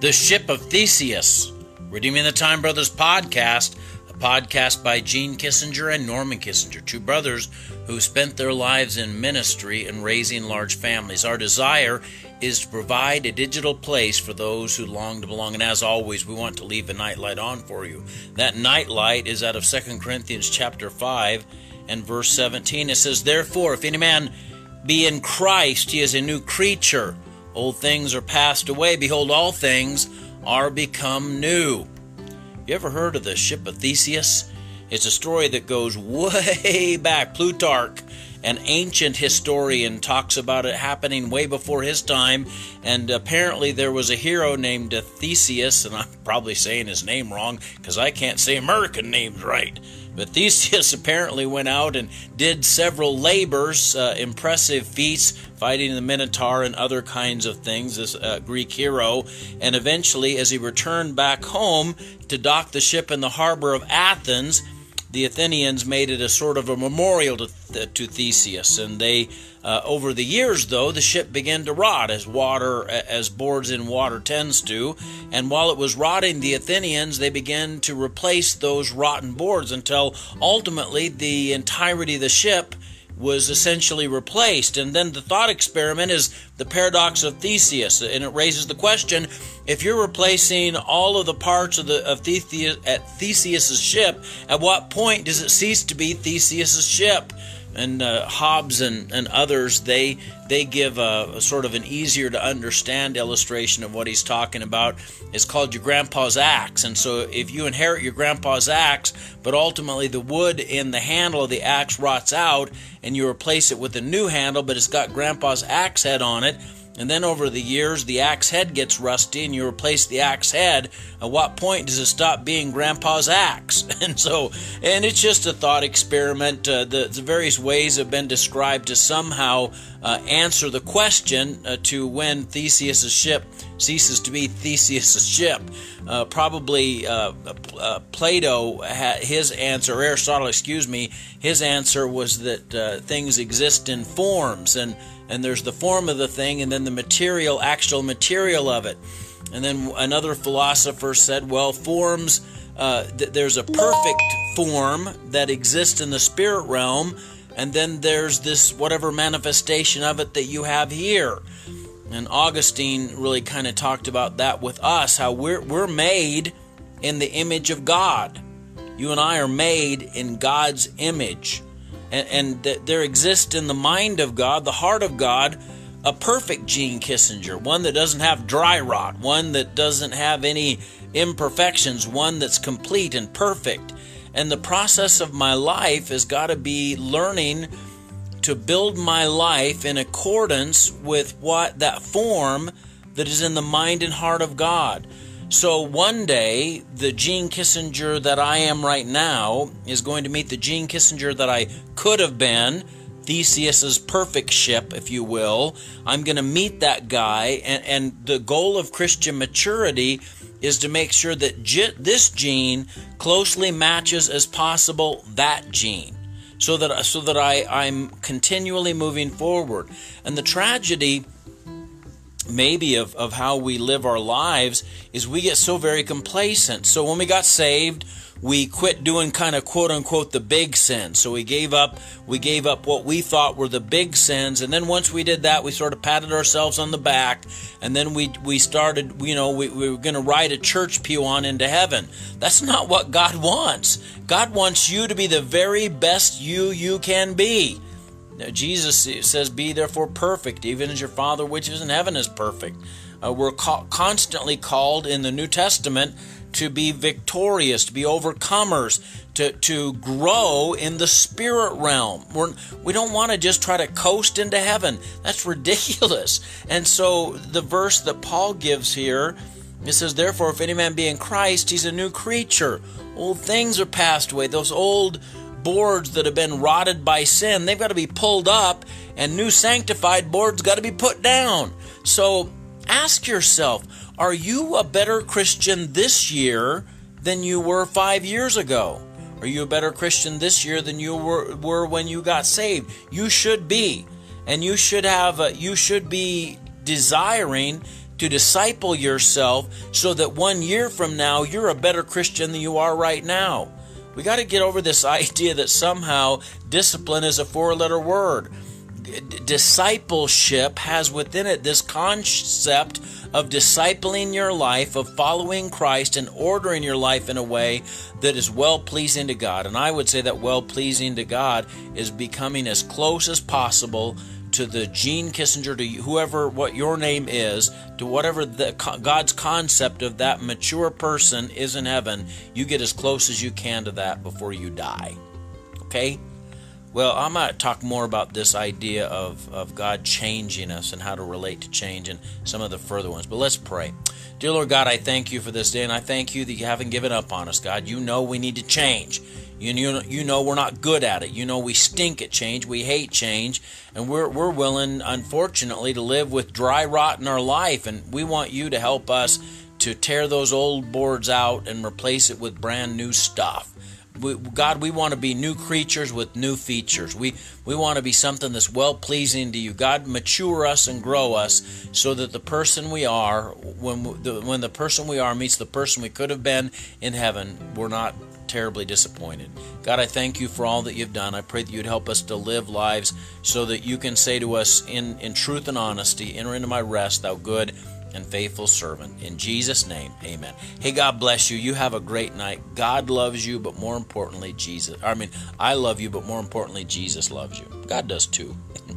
The Ship of Theseus, Redeeming the Time Brothers podcast, a podcast by Gene Kissinger and Norman Kissinger, two brothers who spent their lives in ministry and raising large families. Our desire is to provide a digital place for those who long to belong. And as always, we want to leave a nightlight on for you. That nightlight is out of 2 Corinthians chapter 5 and verse 17. It says, Therefore, if any man be in Christ, he is a new creature. Old things are passed away. Behold, all things are become new. You ever heard of the ship of Theseus? It's a story that goes way back. Plutarch, an ancient historian, talks about it happening way before his time. And apparently, there was a hero named Theseus, and I'm probably saying his name wrong because I can't say American names right. But Theseus apparently went out and did several labors, uh, impressive feats, fighting the Minotaur and other kinds of things, this uh, Greek hero. And eventually, as he returned back home to dock the ship in the harbor of Athens, the Athenians made it a sort of a memorial to, to Theseus, and they, uh, over the years, though, the ship began to rot as water, as boards in water tends to, and while it was rotting, the Athenians they began to replace those rotten boards until ultimately the entirety of the ship was essentially replaced. And then the thought experiment is the paradox of Theseus, and it raises the question: if you're replacing all of the parts of the of Theseus at Theseus's ship, at what point does it cease to be Theseus's ship? And uh, Hobbes and, and others they they give a, a, sort of an easier to understand illustration of what he's talking about. It's called your grandpa's axe, and so if you inherit your grandpa's axe, but ultimately the wood in the handle of the axe rots out, and you replace it with a new handle, but it's got grandpa's axe head on it and then over the years, the axe head gets rusty and you replace the axe head. At what point does it stop being grandpa's axe? And so, and it's just a thought experiment. Uh, the, the, various ways have been described to somehow uh, answer the question uh, to when Theseus's ship ceases to be Theseus's ship. Uh, probably uh, uh, Plato, had his answer, Aristotle, excuse me, his answer was that things exist in forms and and there's the form of the thing and then the material actual material of it. And then another philosopher said well forms uh, th- there's a perfect form that exists in the spirit realm and then there's this whatever manifestation of it that you have here. And augustine really kind of talked about that with us how we're, we're made in the image of god. You and i are made in god's image and, and that there exists in the mind of God, the heart of God, a perfect Gene Kissinger, one that doesn't have dry rot, one that doesn't have any imperfections, one that's complete and perfect. And the process of my life has got to be learning to build my life in accordance with what that form that is in the mind and heart of God. So one day, the Gene Kissinger that I am right now is going to meet the Gene Kissinger that I could have been, Theseus's perfect ship, if you will. I'm going to meet that guy, and, and the goal of Christian maturity is to make sure that this gene closely matches as possible that gene so that so that I, I'm continually moving forward. And the tragedy maybe of, of how we live our lives is we get so very complacent. So when we got saved, we quit doing kind of quote unquote the big sins. So we gave up we gave up what we thought were the big sins and then once we did that we sort of patted ourselves on the back and then we we started you know we, we were going to ride a church pew on into heaven. That's not what God wants. God wants you to be the very best you you can be. Jesus says, Be therefore perfect, even as your Father which is in heaven is perfect. Uh, we're ca- constantly called in the New Testament to be victorious, to be overcomers, to, to grow in the spirit realm. We're, we don't want to just try to coast into heaven. That's ridiculous. And so the verse that Paul gives here, it says, Therefore, if any man be in Christ, he's a new creature. Old things are passed away. Those old boards that have been rotted by sin, they've got to be pulled up, and new sanctified boards got to be put down. So ask yourself are you a better Christian this year than you were five years ago? Are you a better Christian this year than you were, were when you got saved? You should be. And you should have, a, you should be desiring to disciple yourself so that one year from now you're a better Christian than you are right now. We got to get over this idea that somehow discipline is a four letter word. Discipleship has within it this concept of discipling your life, of following Christ and ordering your life in a way that is well pleasing to God. And I would say that well pleasing to God is becoming as close as possible to the Gene Kissinger, to whoever what your name is, to whatever the, God's concept of that mature person is in heaven, you get as close as you can to that before you die. Okay? Well, I might talk more about this idea of, of God changing us and how to relate to change and some of the further ones. But let's pray. Dear Lord God, I thank you for this day, and I thank you that you haven't given up on us, God. You know we need to change. You, you, know we're not good at it. You know we stink at change. We hate change. And we're, we're willing, unfortunately, to live with dry rot in our life. And we want you to help us to tear those old boards out and replace it with brand new stuff we, God, we want to be new creatures with new features. We we want to be something that's well pleasing to you. God, mature us and grow us so that the person we are, when the, when the person we are meets the person we could have been in heaven, we're not terribly disappointed. God, I thank you for all that you've done. I pray that you'd help us to live lives so that you can say to us in, in truth and honesty, enter into my rest, thou good and faithful servant. In Jesus' name, amen. Hey, God bless you. You have a great night. God loves you, but more importantly, Jesus. I mean, I love you, but more importantly, Jesus loves you. God does too.